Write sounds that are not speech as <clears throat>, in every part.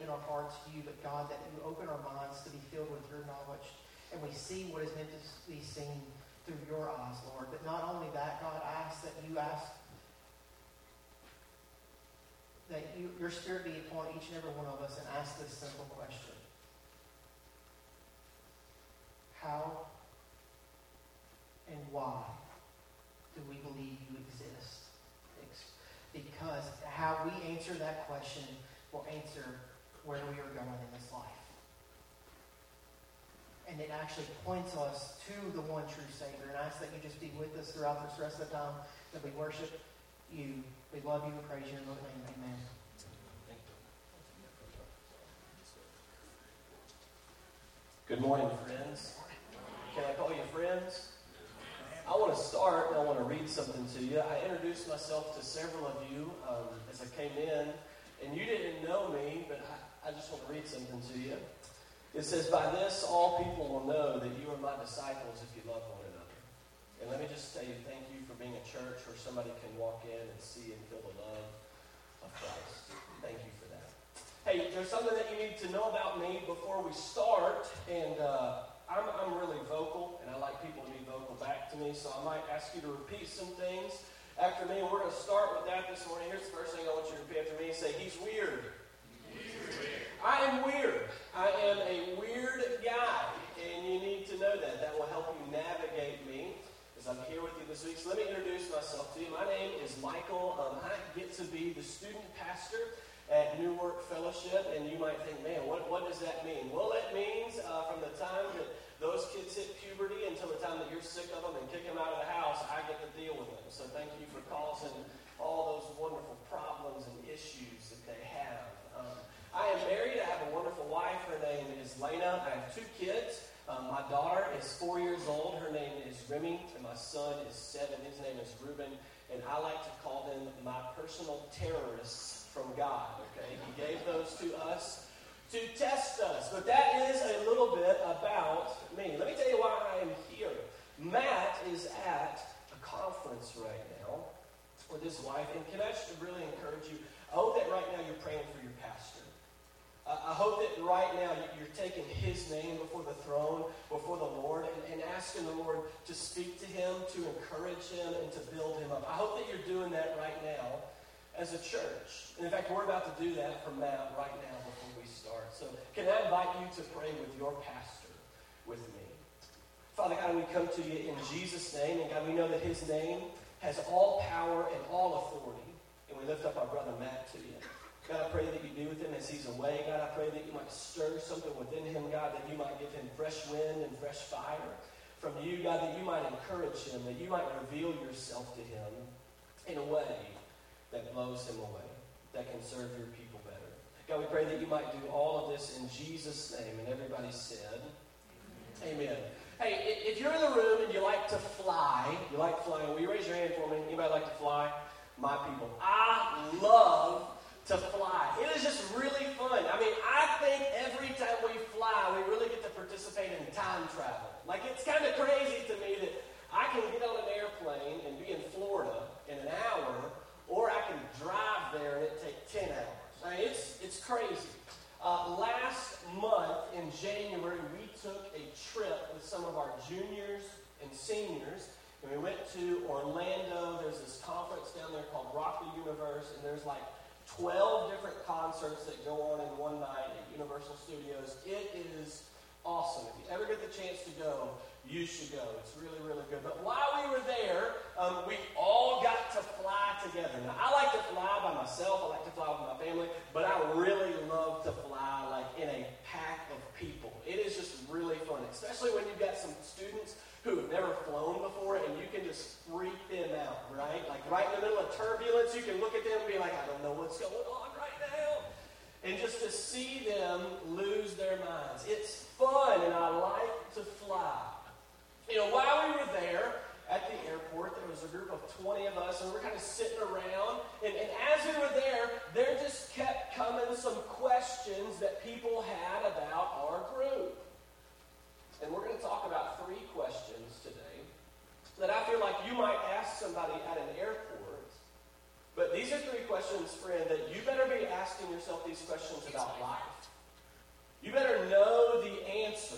in our hearts you, but God, that you open our minds to be filled with your knowledge. And we see what is meant to be seen through your eyes, Lord. But not only that, God, I ask that you ask that you, your Spirit be upon each and every one of us and ask this simple question How and why do we believe you exist? Because how we answer that question will answer where we are going in this life. And it actually points us to the one true Savior. And I ask that you just be with us throughout this rest of the time that we worship you we love you and praise you in the name. Amen. Good morning, friends. Can I call you friends? I want to start and I want to read something to you. I introduced myself to several of you um, as I came in, and you didn't know me, but I, I just want to read something to you. It says, By this all people will know that you are my disciples if you love one another. And let me just say thank you for being a church where somebody can walk in and see and feel the love of Christ. Thank you for that. Hey, there's something that you need to know about me before we start, and uh, I'm, I'm really vocal, and I like people to be vocal back to me, so I might ask you to repeat some things after me. We're going to start with that this morning. Here's the first thing I want you to repeat after me. Say, He's weird. I am weird. I am a weird guy, and you need to know that. That will help you navigate me as I'm here with you this week. So let me introduce myself to you. My name is Michael. Um, I get to be the student pastor at New Work Fellowship, and you might think, man, what, what does that mean? Well, it means uh, from the time that those kids hit puberty until the time that you're sick of them and kick them out of the house, I get to deal with them. So thank you for causing all those wonderful problems and issues that they have. Um, I am married. I have a wonderful wife. Her name is Lena. I have two kids. Um, my daughter is four years old. Her name is Remy, and my son is seven. His name is Ruben, and I like to call them my personal terrorists from God. Okay, He gave those to us to test us. But that is a little bit about me. Let me tell you why I am here. Matt is at a conference right now with his wife, and can I just really encourage you? Hope that right now you're praying for your pastor. I hope that right now you're taking his name before the throne, before the Lord, and, and, asking the Lord to speak to him, to encourage him, and to build him up. I hope that you're doing that right now as a church. And in fact, we're about to do that for Matt right now before we start. So can I invite you to pray with your pastor with me? Father God, we come to you in Jesus' name, and God, we know that his name has all power and all authority. And we lift up our brother Matt to you. God, I pray that you be with him as he's away. God, I pray that you might stir something within him, God, that you might give him fresh wind and fresh fire from you, God, that you might encourage him, that you might reveal yourself to him in a way that blows him away, that can serve your people better. God, we pray that you might do all of this in Jesus' name. And everybody said, Amen. Amen. Hey, if you're in the room and you like to fly, you like flying, will you raise your hand for me? Anybody like to fly? My people. I love to fly. It is just really fun. I mean, I think every time we fly, we really get to participate in time travel. Like, it's kind of crazy to me that I can get on an airplane and be in Florida in an hour, or I can drive there and it take 10 hours. I mean, it's, it's crazy. Uh, last month in January, we took a trip with some of our juniors and seniors. And we went to Orlando. There's this conference down there called Rock the Universe, and there's like 12 different concerts that go on in one night at Universal Studios. It is awesome. If you ever get the chance to go, you should go. It's really, really good. But while we were there, um, we all got to fly together. Now, I like to fly by myself. I like to fly with my family. But I really love to fly like in a pack of people. It is just really fun, especially when you've got some students who have never flown before and you can just freak them out, right? Like right in the middle of turbulence, you can look at them and be like, I don't know what's going on right now. And just to see them lose their minds. It's fun and I like to fly. You know, while we were there at the airport, there was a group of 20 of us, and we were kind of sitting around. And, and as we were there, there just kept coming some questions that people had about our group. And we're going to talk about three questions today that I feel like you might ask somebody at an airport. But these are three questions, friend, that you better be asking yourself these questions about life. You better know the answer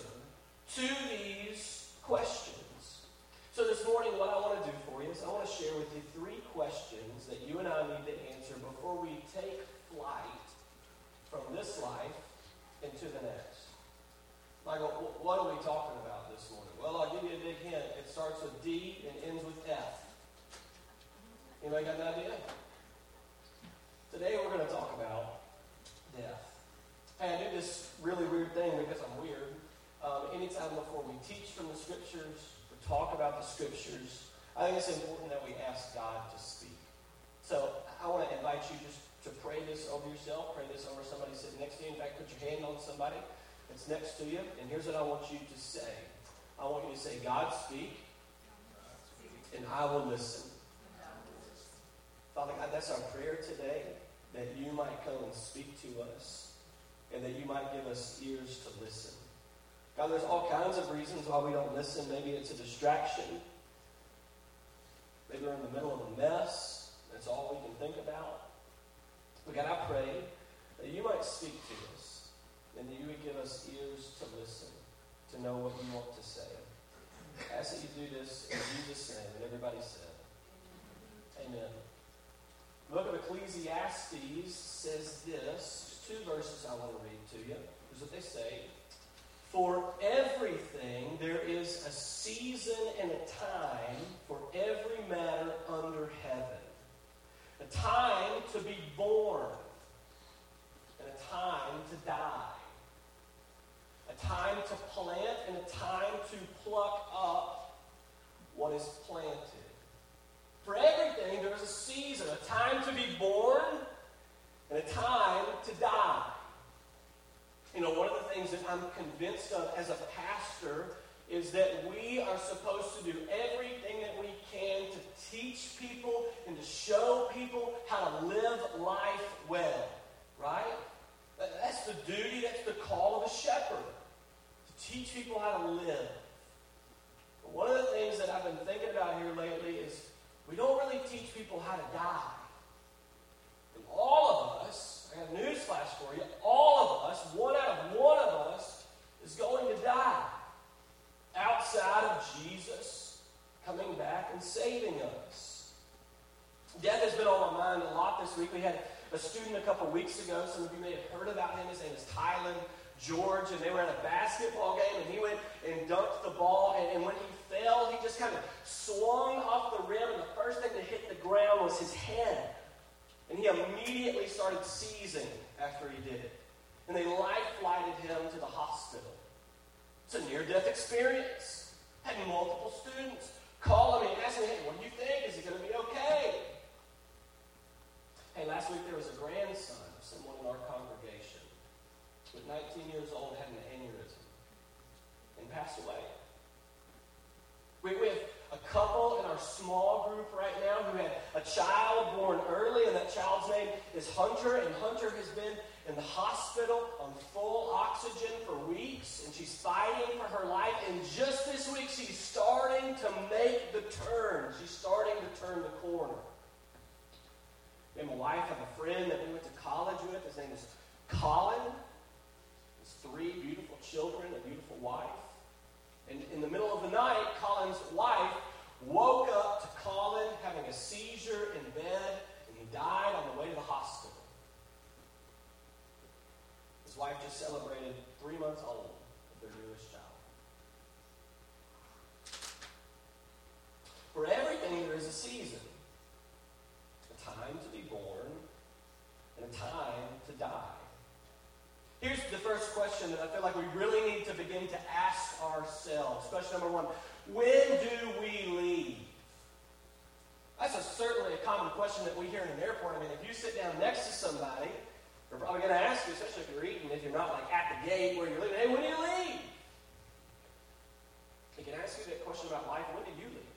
to these questions. So this morning, what I want to do for you is I want to share with you three questions that you and I need to answer before we take flight from this life into the next. What are we talking about this morning? Well, I'll give you a big hint. It starts with D and ends with F. Anybody got an idea? Today we're going to talk about death. Hey, I do this really weird thing because I'm weird. Um, anytime before we teach from the scriptures, or talk about the scriptures, I think it's important that we ask God to speak. So I want to invite you just to pray this over yourself, pray this over somebody sitting next to you. In fact, put your hand on somebody that's next to you. And here's what I want you to say I want you to say, God, speak, and I will listen. Father God, that's our prayer today, that you might come and speak to us, and that you might give us ears to listen. God, there's all kinds of reasons why we don't listen. Maybe it's a distraction. Maybe we're in the middle of a mess. That's all we can think about. But God, I pray that you might speak to us and that you would give us ears to listen, to know what you want to say. I ask that you do this in Jesus' name. And everybody said, Amen. The book of Ecclesiastes says this. Two verses I want to read to you. Here's what they say. For everything, there is a season and a time for every matter under heaven. A time to be born, and a time to die. A time to plant, and a time to pluck up what is planted. For everything, there is a season, a time to be born, and a time to die. You know, one of the things that I'm convinced of as a pastor is that we are supposed to do everything that we can to teach people and to show people how to live life well. Right? That's the duty, that's the call of a shepherd. Teach people how to live. But one of the things that I've been thinking about here lately is we don't really teach people how to die. And all of us I have news flash for you. All of us, one out of one of us, is going to die outside of Jesus coming back and saving us. Death has been on my mind a lot this week. We had a student a couple weeks ago. Some of you may have heard about him. His name is Tylen George, and they were at a basketball game, and he went and dunked the ball. And, and when he fell, he just kind of swung off the rim, and the first thing to hit the ground was his head. And he immediately started seizing after he did it. And they life flighted him to the hospital. It's a near death experience. Had multiple students calling me and asking me, hey, what do you think? Is he going to be okay? Hey, last week there was a grandson of someone in our congregation with 19 years old had an aneurysm and passed away. We, we have a couple in our small group right now who had a child born early, and that child's name is Hunter. And Hunter has been in the hospital on full oxygen for weeks, and she's fighting for her life. And just this week, she's starting to make the turn. She's starting to turn the corner. Me and my wife have a friend that we went to college with. His name is Colin. Three beautiful children, a beautiful wife. And in the middle of the night, Colin's wife woke up to Colin having a seizure in bed, and he died on the way to the hospital. His wife just celebrated three months old of their newest child. For everything, there is a season a time to be born and a time to die. Here's the first question that I feel like we really need to begin to ask ourselves. Question number one When do we leave? That's a, certainly a common question that we hear in an airport. I mean, if you sit down next to somebody, they're probably going to ask you, especially if you're eating, if you're not like at the gate where you're leaving, hey, when do you leave? They can ask you that question about life when do you leave?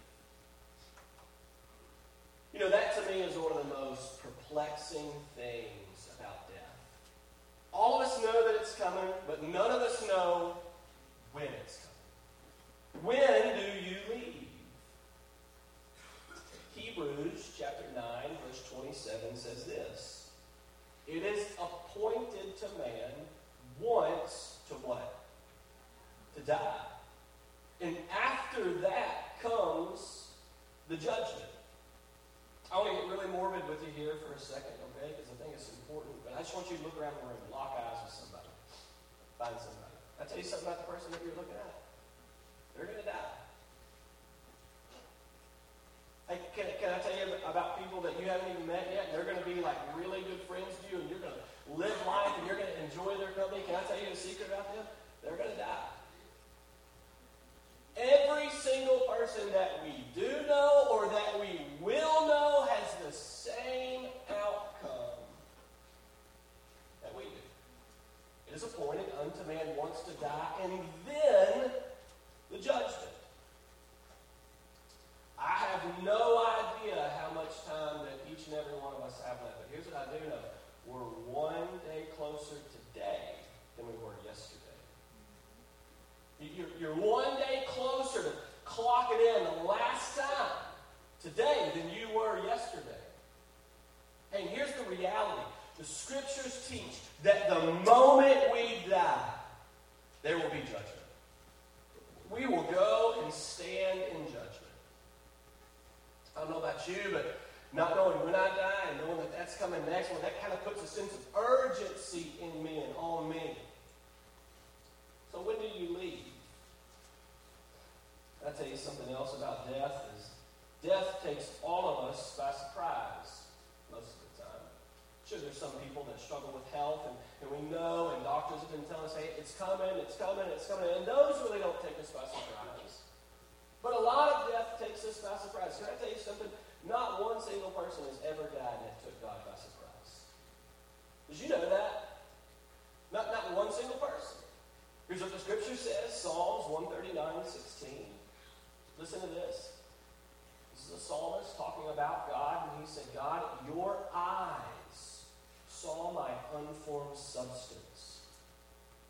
You know, that to me is one of the most perplexing things about death. All of us know that it's coming, but none of us know when it's coming. When do you leave? Hebrews chapter 9, verse 27 says this It is appointed to man once to what? To die. And after that comes the judgment. I want to get really morbid with you here for a second, okay? Because I think it's important. But I just want you to look around the room, lock eyes with somebody, find somebody. I tell you something about the person that you're looking at. They're going to die. Hey, can, can I tell you about people that you haven't even met yet? They're going to be like really good friends to you, and you're going to live life, and you're going to enjoy their company. Can I tell you a secret about them? They're going to die. Every single person that we do know or that we will know has the same outcome that we do. It is appointed unto man once to die, and then the judgment. I have no idea how much time that each and every one of us have left, but here's what I do know. We're one day closer today than we were yesterday. You're, you're one day closer to clocking in the last time today than you were yesterday. And here's the reality the scriptures teach that the moment we die, there will be judgment. We will go and stand in judgment. I don't know about you, but not knowing when I die and knowing that that's coming next, well, that kind of puts a sense of urgency in me and on me. So when do you leave? I'll tell you something else about death is death takes all of us by surprise most of the time. Sure, there's some people that struggle with health, and, and we know, and doctors have been telling us, hey, it's coming, it's coming, it's coming, and those really don't take us by surprise. But a lot of death takes us by surprise. Can I tell you something? Not one single person has ever died that took God by surprise. Did you know that? Not, not one single person. Here's what the scripture says Psalms 139 16. Listen to this. This is a psalmist talking about God, and he said, God, your eyes saw my unformed substance.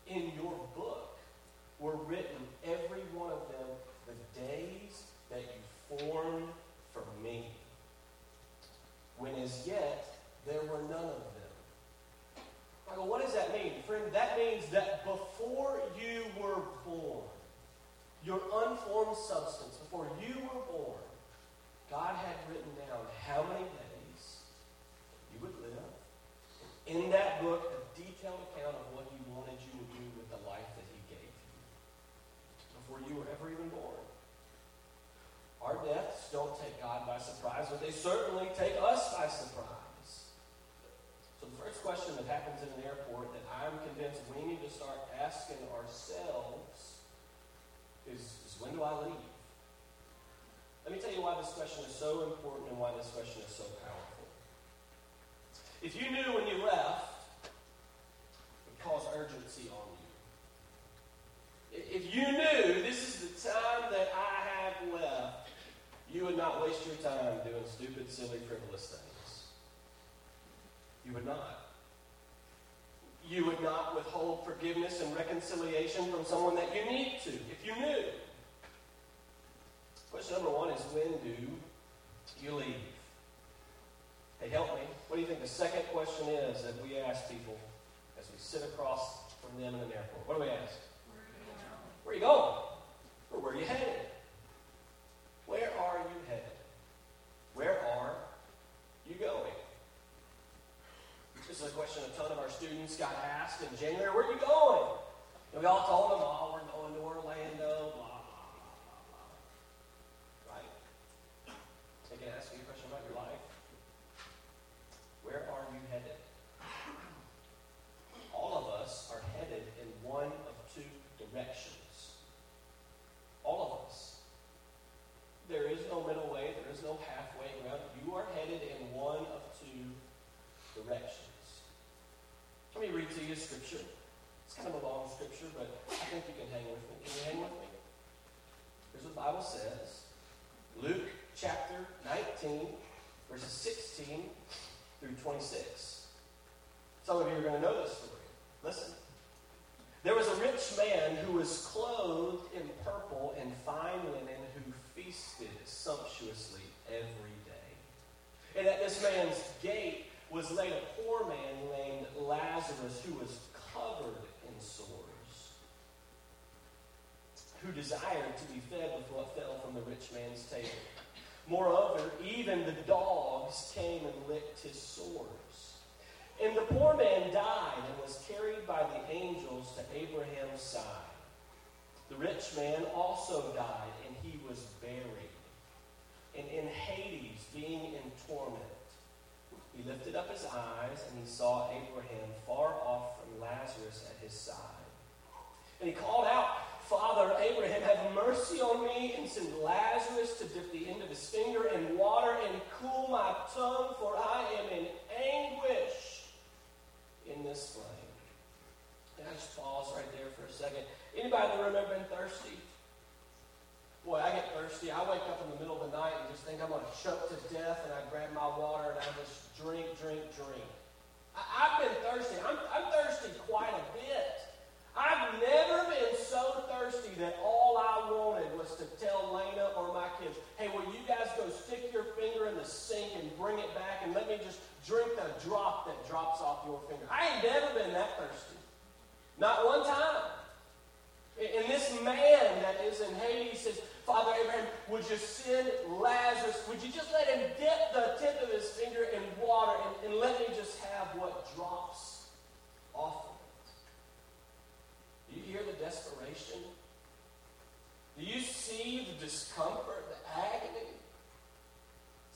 In your book were written, every one of them, the days that you formed for me. When as yet there were none of them. I go, what does that mean? Friend, that means that before you were born, your unformed substance, before you were born, God had written down how many days you would live. In that book, a detailed account of what He wanted you to do with the life that He gave you before you were ever even born. Our deaths don't take God by surprise, but they certainly take us by surprise. So, the first question that happens in an airport that I'm convinced we need to start asking ourselves is, is when do I leave? Let me tell you why this question is so important and why this question is so powerful. If you knew when you left, it would cause urgency on you. If you knew this is the time that I have left, you would not waste your time doing stupid, silly, frivolous things. You would not. You would not withhold forgiveness and reconciliation from someone that you need to, if you knew. Question number one is when do you leave? Hey, help me. What do you think the second question is that we ask people as we sit across from them in an airport? What do we ask? Where are you going? Or where are you headed? Where are you headed? Where are you going? This is a question a ton of our students got asked in January. Where are you going? And we all told them, oh, we're going to Orlando, blah, scripture. It's kind of a long scripture, but I think you can hang with me. Can you hang with me? Here's what the Bible says Luke chapter 19, verses 16 through 26. Some of you are going to know this story. Listen. There was a rich man who was clothed in purple and fine linen who feasted sumptuously every day. And at this man's gate was laid a poor man named Lazarus who was covered in sores, who desired to be fed with what fell from the rich man's table. Moreover, even the dogs came and licked his sores. And the poor man died and was carried by the angels to Abraham's side. The rich man also died, and he was buried. And in Hades, being in torment, he lifted up his eyes, and he saw Abraham far off from Lazarus at his side. And he called out, Father Abraham, have mercy on me and send Lazarus to dip the end of his finger in water and cool my tongue, for I am in anguish in this flame. And I just pause right there for a second. Anybody in the room ever been thirsty? Boy, I get thirsty. I wake up in the middle of the night and just think I'm going to choke to death, and I grab my water and I just drink, drink, drink. I, have been thirsty. I'm, I'm thirsty quite a bit. I've never been so thirsty that all I wanted was to tell Lena or my kids, hey, will you guys go stick your finger in the sink and bring it back and let me just drink the drop that drops off your finger? I ain't never been that thirsty. Not one time. And this man that is in Hades says, Father Abraham, would you send Lazarus? Would you just let him dip the tip of his finger in water and, and let me just have what drops off of it? do you hear the desperation? Do you see the discomfort, the agony?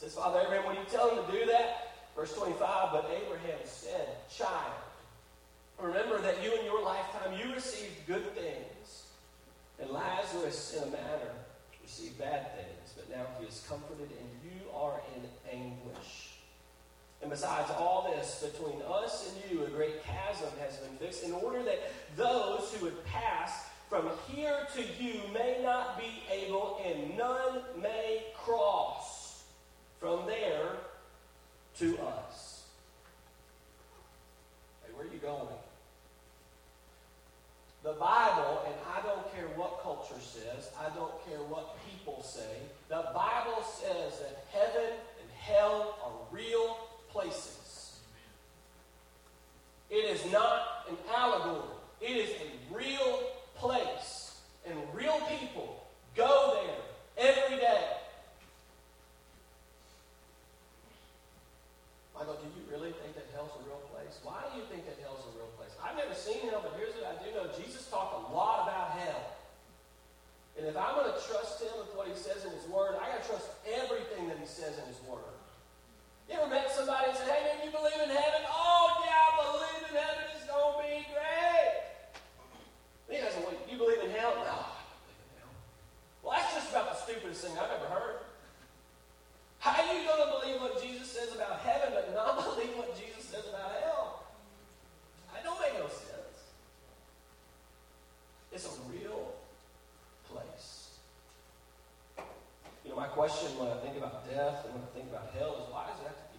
Says, Father Abraham, when you tell him to do that, verse 25, but Abraham said, Child, remember that you in your lifetime you received good things, and Lazarus in a manner received bad things, but now he is comforted and you are in anguish. And besides all this, between us and you, a great chasm has been fixed in order that those who would pass from here to you may not be able, and none may cross from there to us. Hey, where are you going? The Bible, and I don't care what culture says, I don't care what people say, the Bible says that heaven and hell are real places. It is not an allegory, it is a real place. And real people go there every day. Michael, do you really think that hell's a real place? Why do you think that hell's a real place? I've never seen hell, but here's what I do know Jesus talked a lot about hell. And if I'm going to trust him with what he says in his word, I got to trust everything that he says in his word. You ever met somebody and said, hey, man, you believe in heaven? Oh, yeah, I believe in heaven. It's going to be great. He doesn't. You believe in hell? No, I don't believe in hell. Well, that's just about the stupidest thing I've ever heard. How are you going to believe what Jesus says about heaven but not <laughs> believe what Jesus says about hell? I don't make no sense. It's a real place. You know, my question when I think about death and when I think about hell is why does it have to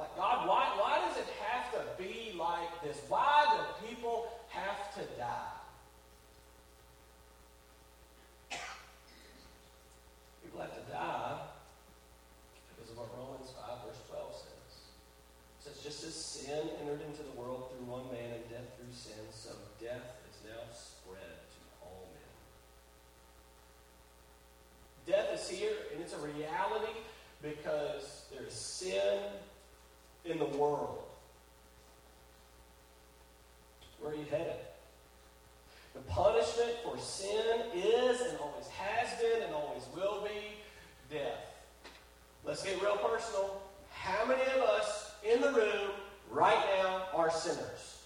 like, God, why, why does it have to be like this? Why do people have to die? People have to die because of what Romans 5, verse 12 says. It says, just as sin entered into the world through one man and death through sin, so death is now spread to all men. Death is here, and it's a reality because there's sin in the world. Where are you headed? The punishment for sin is and always has been and always will be death. Let's get real personal. How many of us in the room right now are sinners?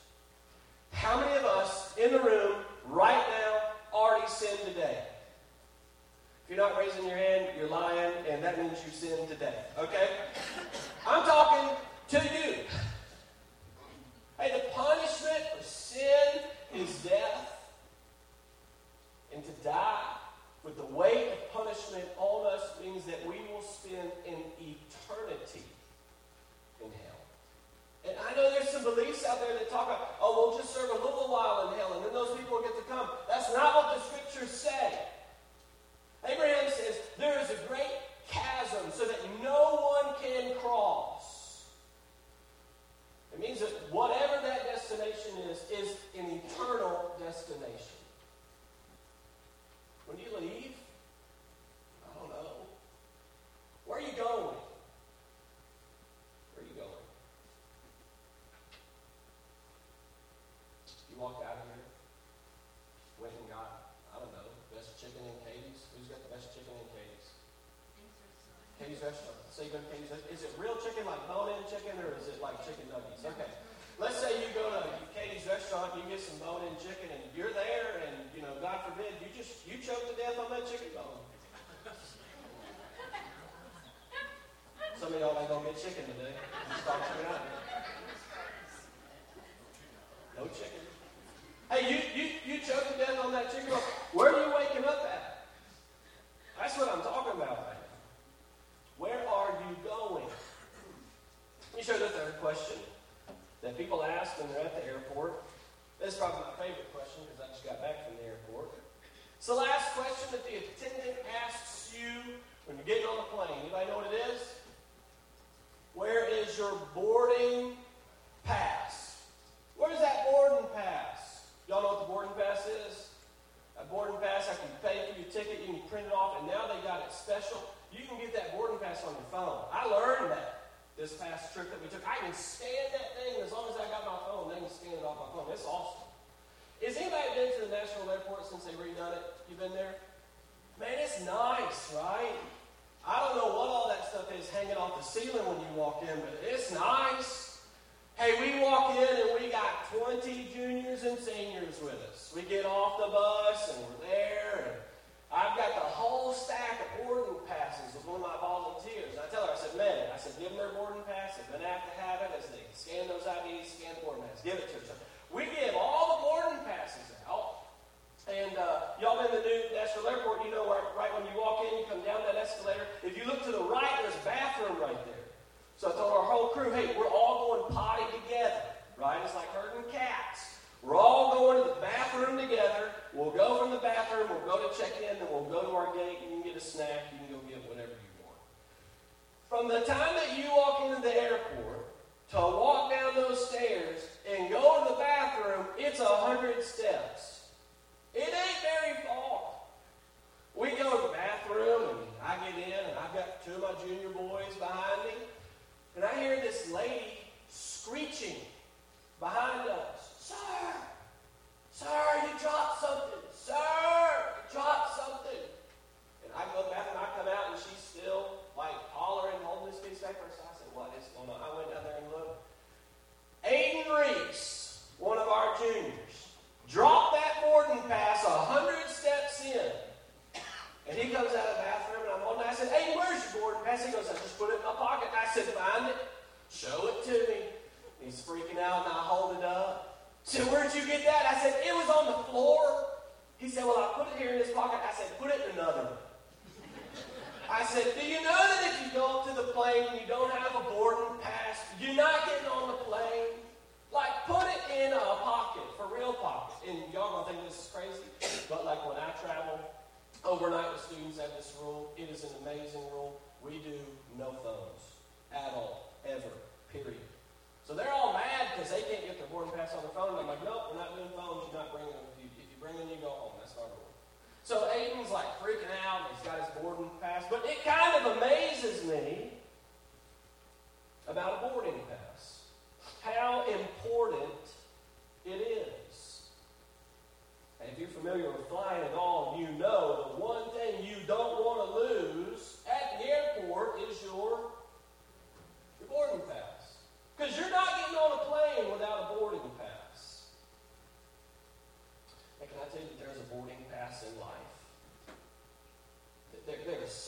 How many of us in the room right now already sinned today? If you're not raising your hand, you're lying, and that means you sinned today. Okay? I'm talking to you. Hey, the punishment for sin is death. And to die with the weight of punishment on us means that we will spend an eternity there that talk about, oh, we'll just serve a little while in hell, and then those people will get to come. That's not what the scriptures say. Abraham says there is a great chasm so that no one can cross. It means that whatever that destination is, is an eternal destination. When you leave, I don't know. Where are you going? Where are you going? You walk out of here, went and got, I don't know, best chicken in Katie's. Who's got the best chicken in Katie's? Katie's restaurant. Say you go to Katie's. Is it real chicken, like bone-in chicken, or is it like chicken nuggets? Okay. Let's say you go to Katie's restaurant, you get some bone-in chicken, and you're there, and you know, God forbid, you just you choke to death on that chicken bone. Some of y'all ain't gonna get chicken today. Chicken out. No chicken. Hey, you you you choke to death on that chicken bone. Where are you waking up at? That's what I'm talking about. Man. Where are you going? Let me show you the third question people ask when they're at the airport. This is probably my favorite question because I just got back from the airport. It's the last question that the attendant asks you when you're getting on the plane. Anybody know what it is? Where is your boarding pass? Where's that boarding pass? Y'all know what the boarding pass is? A boarding pass, after can pay for your ticket, you can print it off, and now they got it special. You can get that boarding pass on your phone. I learned that this past trip that we took. I can scan that thing as long as I got my phone. They can scan it off my phone. It's awesome. Is anybody been to the Nashville Airport since they redone it? You been there? Man, it's nice, right? I don't know what all that stuff is hanging off the ceiling when you walk in, but it's nice. Hey, we walk in and we got 20 juniors and seniors with us. We get off the bus and we're there, I've got the whole stack of boarding passes with one of my volunteers. I tell her, I said, man, I said, give them their boarding pass. They're going to have to have it as they scan those IDs, scan the boarding pass. Give it to them. We give all the boarding passes out. And uh, y'all been to the new Nashville Airport, you know where, right when you walk in, you come down that escalator. If you look to the right, there's a bathroom right there. So I told our whole crew, hey, we're all going potty together, right? It's like herding cats. We're all going to the bathroom together. We'll go from the bathroom, we'll go to check in, then we'll go to our gate. You can get a snack, you can go get whatever you want. From the time that you walk into the airport to walk down those stairs and go to the bathroom, it's a hundred steps. It ain't very far. We go to the bathroom and I get in and I've got two of my junior boys behind me. And I hear this lady screeching behind us. Sir! Sir, you dropped something!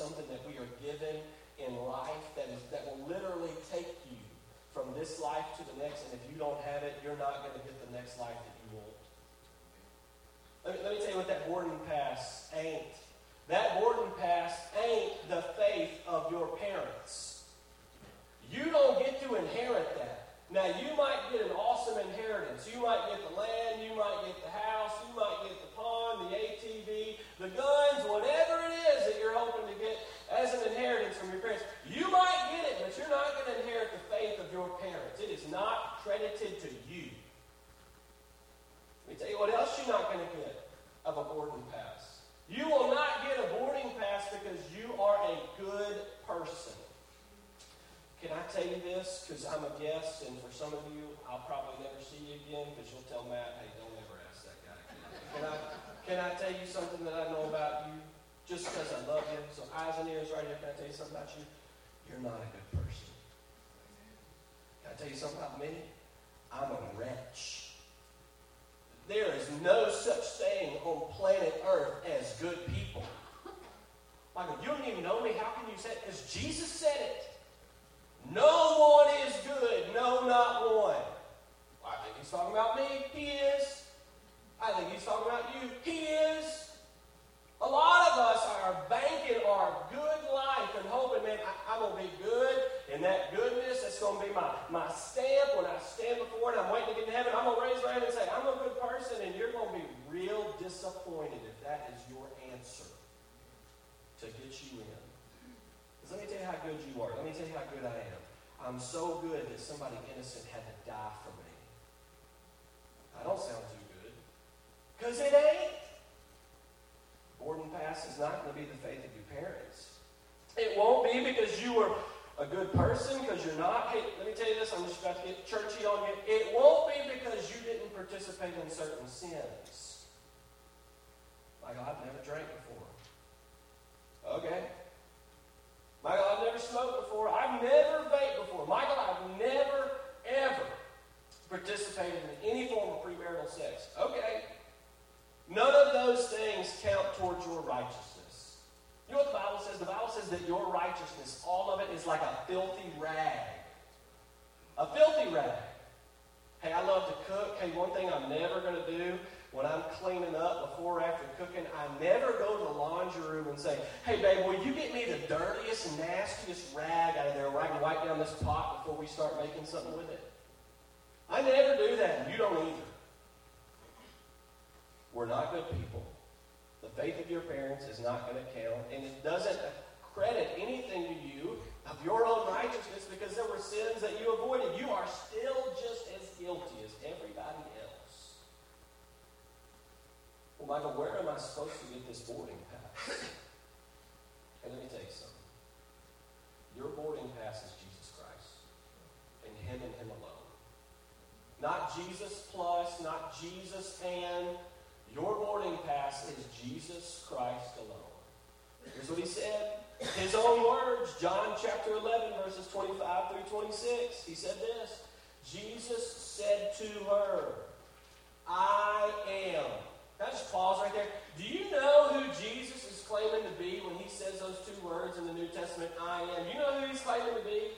something that we are given in life that, is, that will literally take you from this life to the next. And if you don't have it, you're not going to get the next life that you want. Let me, let me tell you what that boarding pass ain't. That boarding pass ain't the faith of your parents. You don't get to inherit that. Now, you might get an awesome inheritance. You might get the land, you might get the house, you might get the pond, the ATV, the guns, whatever it is that you're hoping to as an inheritance from your parents. You might get it, but you're not going to inherit the faith of your parents. It is not credited to you. Let me tell you what else you're not going to get of a boarding pass. You will not get a boarding pass because you are a good person. Can I tell you this? Because I'm a guest, and for some of you, I'll probably never see you again because you'll tell Matt, hey, don't ever ask that guy again. can I, can I tell you something that I know about you? Just because I love you? So, eyes and ears right here. Can I tell you something about you? You're not a good person. Can I tell you something about me? I'm a wretch. There is no such thing on planet Earth as good people. Michael, you don't even know me. How can you say it? Because Jesus said it. No one is good. No, not one. I think he's talking about me. He is. I think he's talking about you. He is. A lot of us are banking our good life and hoping, man, I, am going to be good. And that goodness, that's going to be my, my stamp when I stand before it. I'm waiting to get in heaven. I'm going to raise my hand and say, I'm a good person. And you're going to be real disappointed if that is your answer to get you in. Because let me tell you how good you are. Let me tell you how good I am. I'm so good that somebody innocent had to die for me. I don't sound too good. Because it ain't. Boarding pass is not going to be the faith of your parents. It won't be because you were a good person, because you're not. Hey, let me tell you this, I'm just about to get churchy on you. It won't be because you didn't participate in certain sins. Like, I've never drank before. Okay. Michael, I've never smoked before. I've never vaped before. Michael, I've never, ever participated in any form of premarital sex. Okay. None of those things count towards your righteousness. You know what the Bible says? The Bible says that your righteousness, all of it, is like a filthy rag. A filthy rag. Hey, I love to cook. Hey, one thing I'm never going to do when I'm cleaning up before or after cooking, I never go to the laundry room and say, hey, babe, will you get me the dirtiest, nastiest rag out of there where I can wipe down this pot before we start making something with it? I never do that, you don't either. We're not good people. The faith of your parents is not going to count, and it doesn't credit anything to you of your own righteousness because there were sins that you avoided. You are still just as guilty as everybody else. well, Michael, where am I supposed to get this boarding pass? And let me tell you something. Your boarding pass is Jesus Christ. And Him and Him alone. Not Jesus plus, not Jesus and. Your boarding pass is Jesus Christ alone. Here's what He said. His own words, John chapter 11, verses 25 through 26. He said this Jesus said to her, I am can I just pause right there? Do you know who Jesus is claiming to be when he says those two words in the New Testament, I am? You know who he's claiming to be?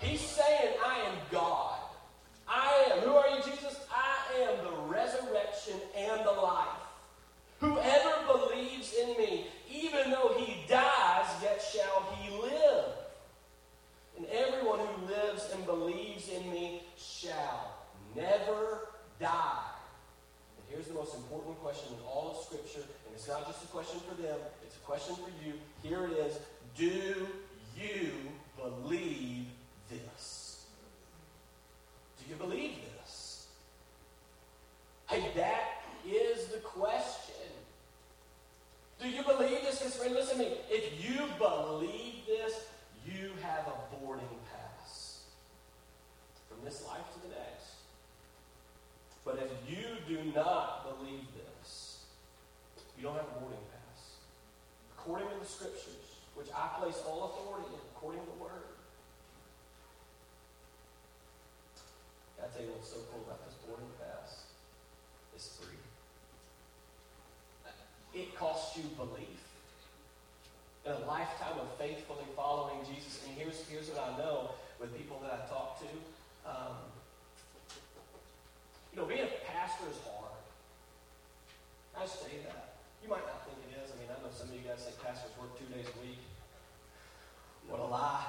He's saying, I am God. I am. Who are you, Jesus? I am the resurrection and the life. Whoever believes in me, even though he dies, yet shall he live. And everyone who lives and believes in me shall never die. And here's the most important question in all of Scripture, and it's not just a question for them, it's a question for you. Here it is Do you believe this? Do you believe this? Hey, that is the question. Do you believe this? Because, friend, listen to me. If you believe this, you have a boarding pass from this life to the next. But if you do not believe this, you don't have a boarding pass. According to the scriptures, which I place all authority in, according to the word. I tell you what's so cool about this boarding pass. It's free. It you belief. In a lifetime of faithfully following Jesus. And here's, here's what I know with people that I talk to. Um, you know, being a pastor is hard. I say that. You might not think it is. I mean, I know some of you guys think pastors work two days a week. What a lie.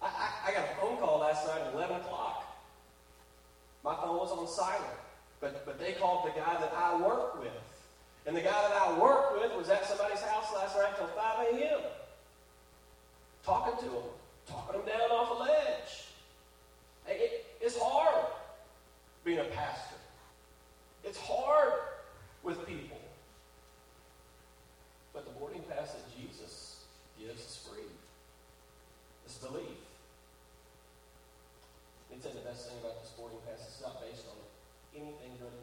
I, I, I got a phone call last night at 11 o'clock. My phone was on silent, but, but they called the guy that I work with. And the guy that I worked with was at somebody's house last night till 5 a.m. Talking to him, talking him down off a ledge. It, it's hard being a pastor. It's hard with people. But the boarding pass that Jesus gives is free. It's belief. It's the best thing about this boarding pass. It's not based on anything good.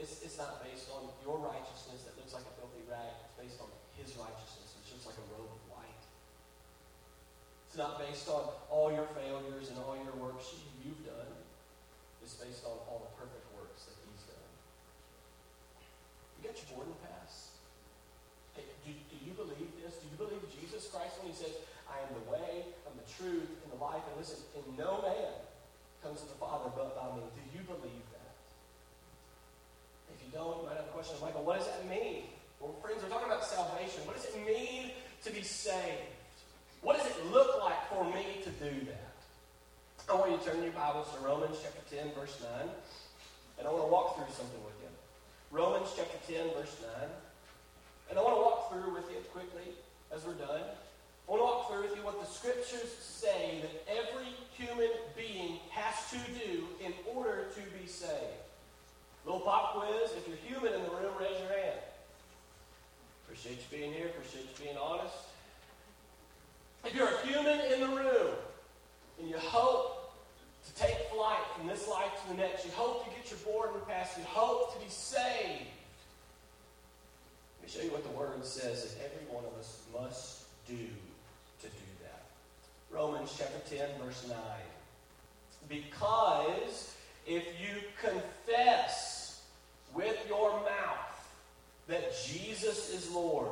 It's, it's not based on your righteousness that looks like a filthy rag. It's based on his righteousness, which looks like a robe of white. It's not based on all your failures and all your works you've done. It's based on all the perfect works that he's done. You got your boarding pass? Hey, do, do you believe this? Do you believe Jesus Christ when he says, I am the way, I'm the truth, and the life? And listen, and no man comes to the Father but by me. Do you believe don't, you might have a question, Michael, what does that mean? Well, friends, we're talking about salvation. What does it mean to be saved? What does it look like for me to do that? I want you to turn your Bibles to Romans chapter 10, verse 9. And I want to walk through something with you. Romans chapter 10, verse 9. And I want to walk through with you quickly as we're done. I want to walk through with you what the scriptures say that every human being has to do in order to be saved. Little pop quiz. If you're human in the room, raise your hand. Appreciate you being here. Appreciate you being honest. If you're a human in the room and you hope to take flight from this life to the next, you hope to get your board boarding pass, you hope to be saved, let me show you what the Word says that every one of us must do to do that. Romans chapter 10, verse 9. Because if you confess with your mouth that Jesus is Lord,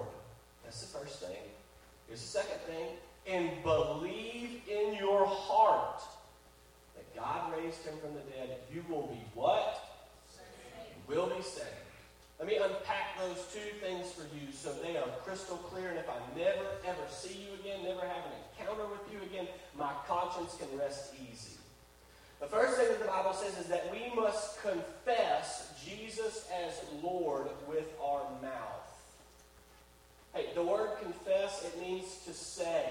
that's the first thing. Here's the second thing. And believe in your heart that God raised him from the dead, you will be what? You will be saved. Let me unpack those two things for you so they are crystal clear. And if I never, ever see you again, never have an encounter with you again, my conscience can rest easy. The first thing that the Bible says is that we must confess Jesus as Lord with our mouth. Hey, the word confess, it means to say.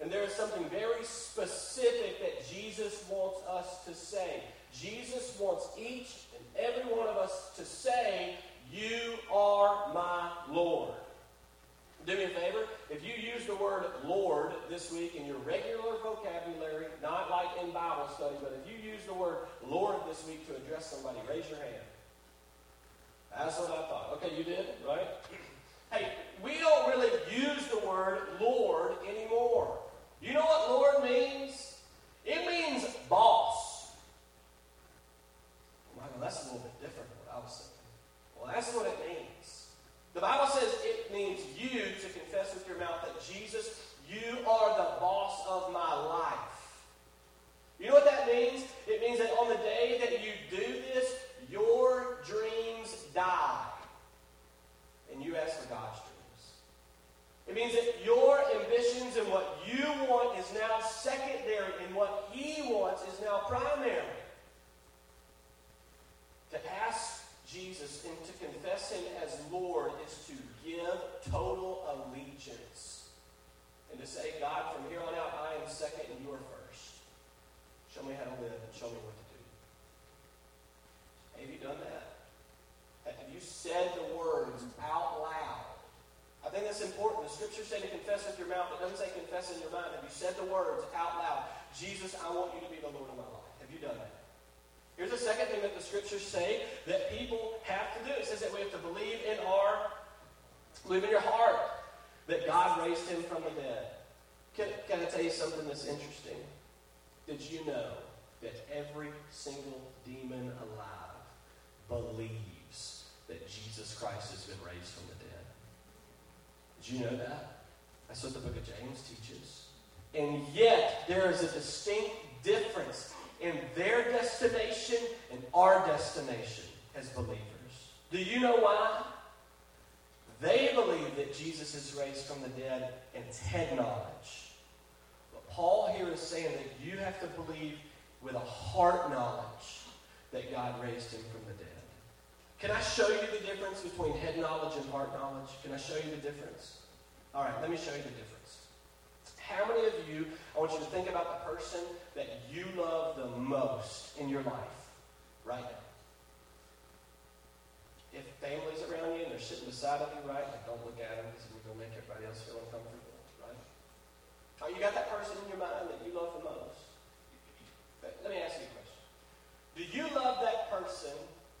And there is something very specific that Jesus wants us to say. Jesus wants each and every one of us to say, You are my Lord. Do me a favor. If you use the word Lord this week in your regular vocabulary, not like in Bible study, but if you use the word Lord this week to address somebody, raise your hand. That's what I thought. Okay, you did, right? <clears throat> Hey, we don't really use the word Lord anymore. You know what Lord means? It means boss. Michael, that's a little bit different than what I was thinking. Well, that's what it means. The Bible says it means you to confess with your mouth that Jesus, you are the boss of my life. You know what that means? It means that on the day that you do this, your dreams die. And you ask for God's dreams. It means that your ambitions and what you want is now secondary, and what He wants is now primary. To ask Jesus and to confess Him as Lord is to give total allegiance. And to say, God, from here on out, I am second and you are first. Show me how to live and show me what to do. Have you done that? Have you said the words out loud? I think that's important. The scripture said to confess with your mouth. It doesn't say confess in your mind. Have you said the words out loud? Jesus, I want you to be the Lord of my life. Have you done that? Here's the second thing that the scriptures say that people have to do. It says that we have to believe in our, believe in your heart that God raised him from the dead. Can, can I tell you something that's interesting? Did you know that every single demon alive believes that Jesus Christ has been raised from the dead? Did you know that? That's what the book of James teaches. And yet, there is a distinct difference in their destination and our destination as believers. Do you know why? They believe that Jesus is raised from the dead, it's head knowledge. But Paul here is saying that you have to believe with a heart knowledge that God raised him from the dead. Can I show you the difference between head knowledge and heart knowledge? Can I show you the difference? All right, let me show you the difference. How many of you, I want you to think about the person that you love the most in your life right now? If family's around you and they're sitting beside of you, right? Like, don't look at them because we're going to make everybody else feel uncomfortable, right? Oh, you got that person in your mind that you love the most? Let me ask you a question. Do you love that person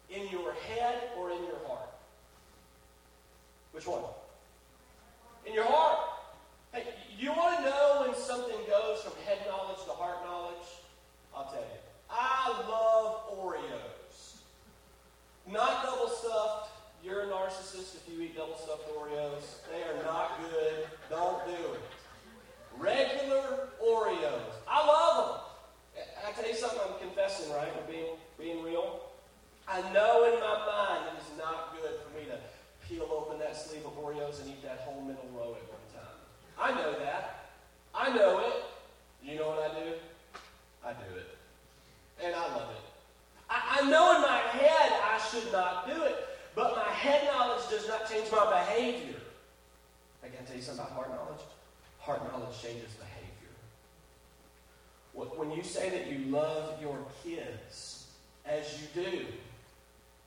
in your head or in your heart? Which one? In your heart. Hey, you want to know when something goes from head knowledge to heart knowledge? I'll tell you. I love Oreos. Not double stuffed. You're a narcissist if you eat double stuffed Oreos. They are not good. Don't do it. Regular Oreos. I love them. I tell you something, I'm confessing, right? I'm being, being real. I know in my mind it is not good for me to peel open that sleeve of Oreos and eat that whole middle row at time. I know that. I know it. You know what I do? I do it. And I love it. I, I know in my head I should not do it, but my head knowledge does not change my behavior. I can tell you something about heart knowledge. Heart knowledge changes behavior. When you say that you love your kids as you do,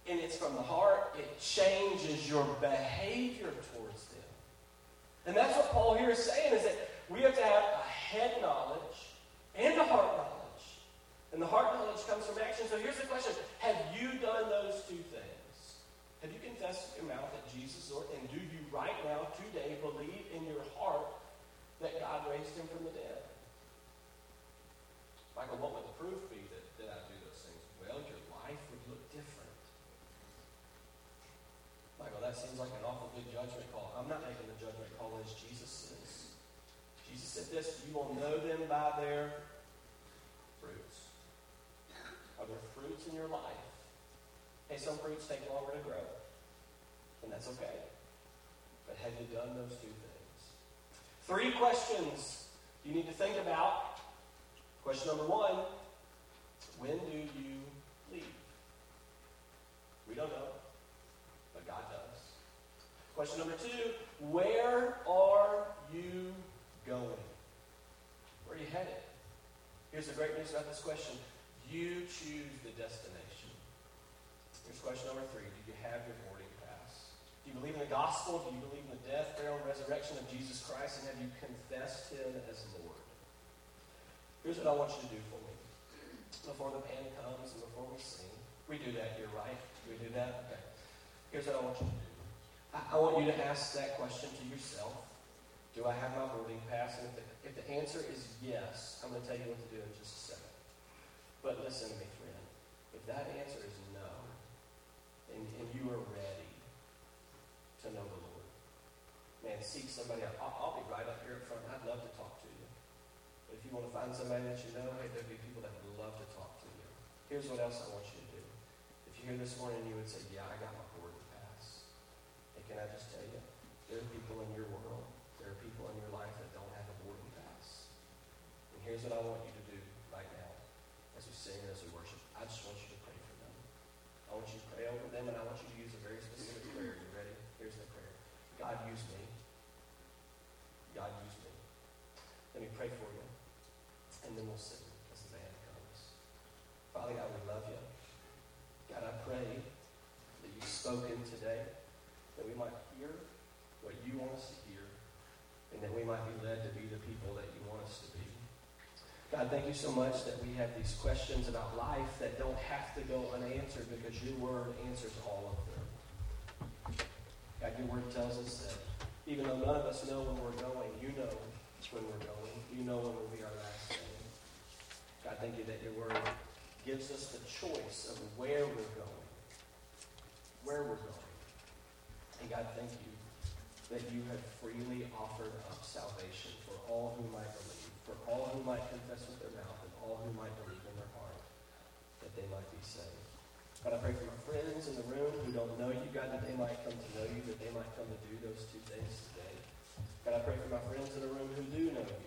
and it's from the heart, it changes your behavior towards them. And that's what Paul here is saying is that we have to have a head knowledge and a heart knowledge. And the heart knowledge comes from action. So here's the question Have you done those two things? Have you confessed with your mouth that Jesus is Lord? And do you right now, today, believe in your heart that God raised him from the dead? Michael, what would the proof be that, that I do those things? Well, your life would look different. Michael, that seems like an awful big judgment call. I'm not making the judgment call as Jesus is. Jesus said this, you will know them by their fruits. Are there fruits in your life? Hey, some fruits take longer to grow. And that's okay. But have you done those two things? Three questions you need to think about Question number one when do you leave? We don't know, but God does. Question number two where are you going? Where are you headed? Here's the great news about this question you choose the destination. Here's question number three Do you have your boarding pass? Do you believe in the gospel? Do you believe in the death, burial, and resurrection of Jesus Christ? And have you confessed him as Lord? Here's what I want you to do for me. Before the band comes and before we sing, we do that here, right? Do we do that? Okay. Here's what I want you to do. I, I want you to ask that question to yourself. Do I have my boarding pass? And if the, if the answer is yes, I'm going to tell you what to do in just a second. But listen to me, friend. If that answer is no, and, and you are ready to know the Lord, man, seek somebody out. I'll, I'll be right up here in front. I'd love to talk to you. But if you want to find somebody that you know, hey, there'd be people that would love to talk to you. Here's what else I want you to do. If you're here this morning and you would say, yeah, I got my boarding pass. hey, can I just tell you, there are people in your world, there are people in your life that don't have a boarding pass. And here's I want you to do right now as we sing and as we worship. I just want you to pray for them. I want you to pray over them, and I want you to use a very specific prayer. You ready? Here's the prayer. God, use me. God, use me. Let me pray for you and then we'll sing as the band comes. Father God, we love you. God, I pray that you've spoken today, that we might hear what you want us to hear, and that we might be led to be the people that you want us to be. God, thank you so much that we have these questions about life that don't have to go unanswered because your word answers all of them. God, your word tells us that even though none of us know when we're going, you know when we're going. You know when will be our last day. God, thank you that your word gives us the choice of where we're going. Where we're going. And God, thank you that you have freely offered up salvation for all who might believe, for all who might confess with their mouth, and all who might believe in their heart, that they might be saved. God, I pray for my friends in the room who don't know you, God, that they might come to know you, that they might come to do those two things today. God, I pray for my friends in the room who do know you,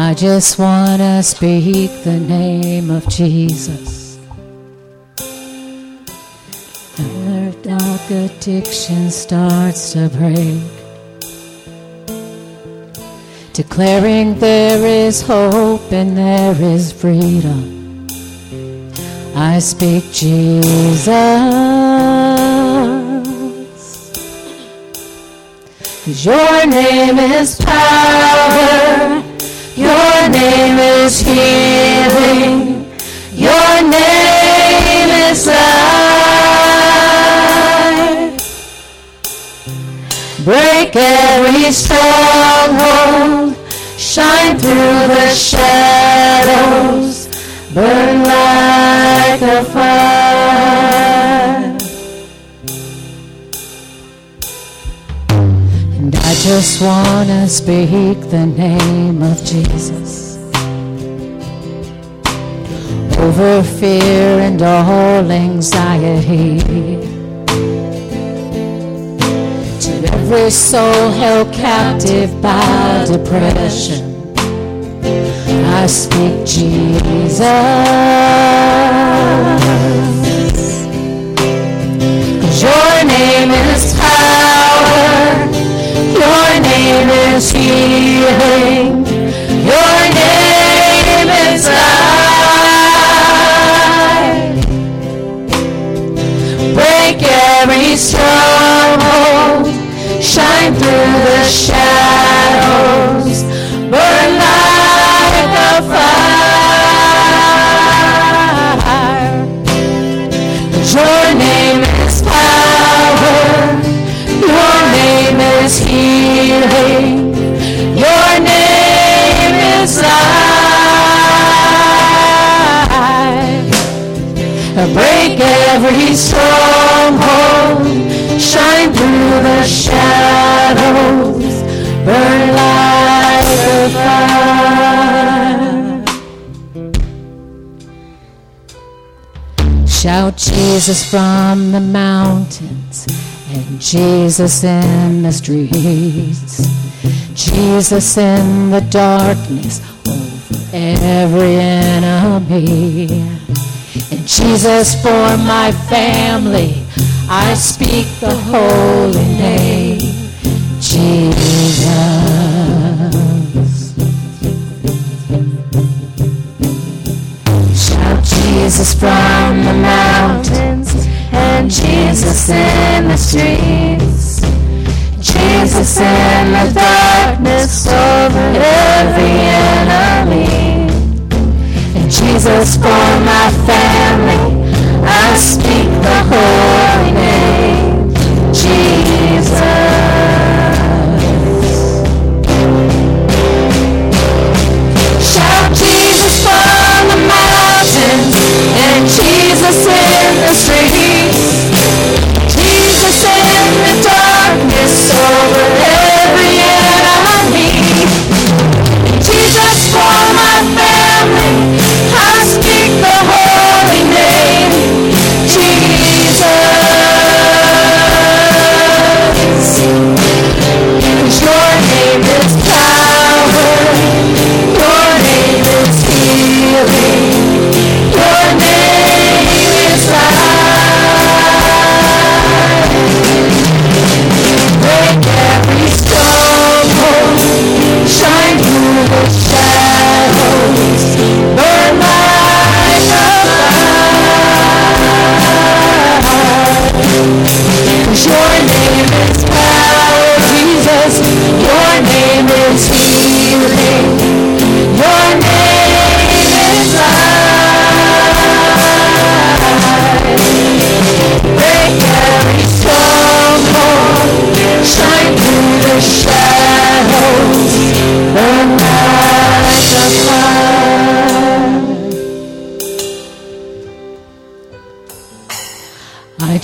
I just want to speak the name of Jesus. And the dark addiction starts to break declaring there is hope and there is freedom. I speak Jesus. Your name is power, your name is healing, your name is life. Break every stronghold, shine through the shadows, burn like a fire. Just want to speak the name of Jesus over fear and all anxiety. To every soul held captive by depression, I speak Jesus. your name is stronghold, shine through the shadows, healing. Your name is life. Break every stronghold. Shine through the shadows. Burn like a fire. Shout Jesus from the mountains and Jesus in the streets. Jesus in the darkness over every enemy. And Jesus for my family, I speak the holy name, Jesus. Shout Jesus from Jesus in the streets. Jesus in the darkness over every enemy. And Jesus for my family, I speak the holy name, Jesus.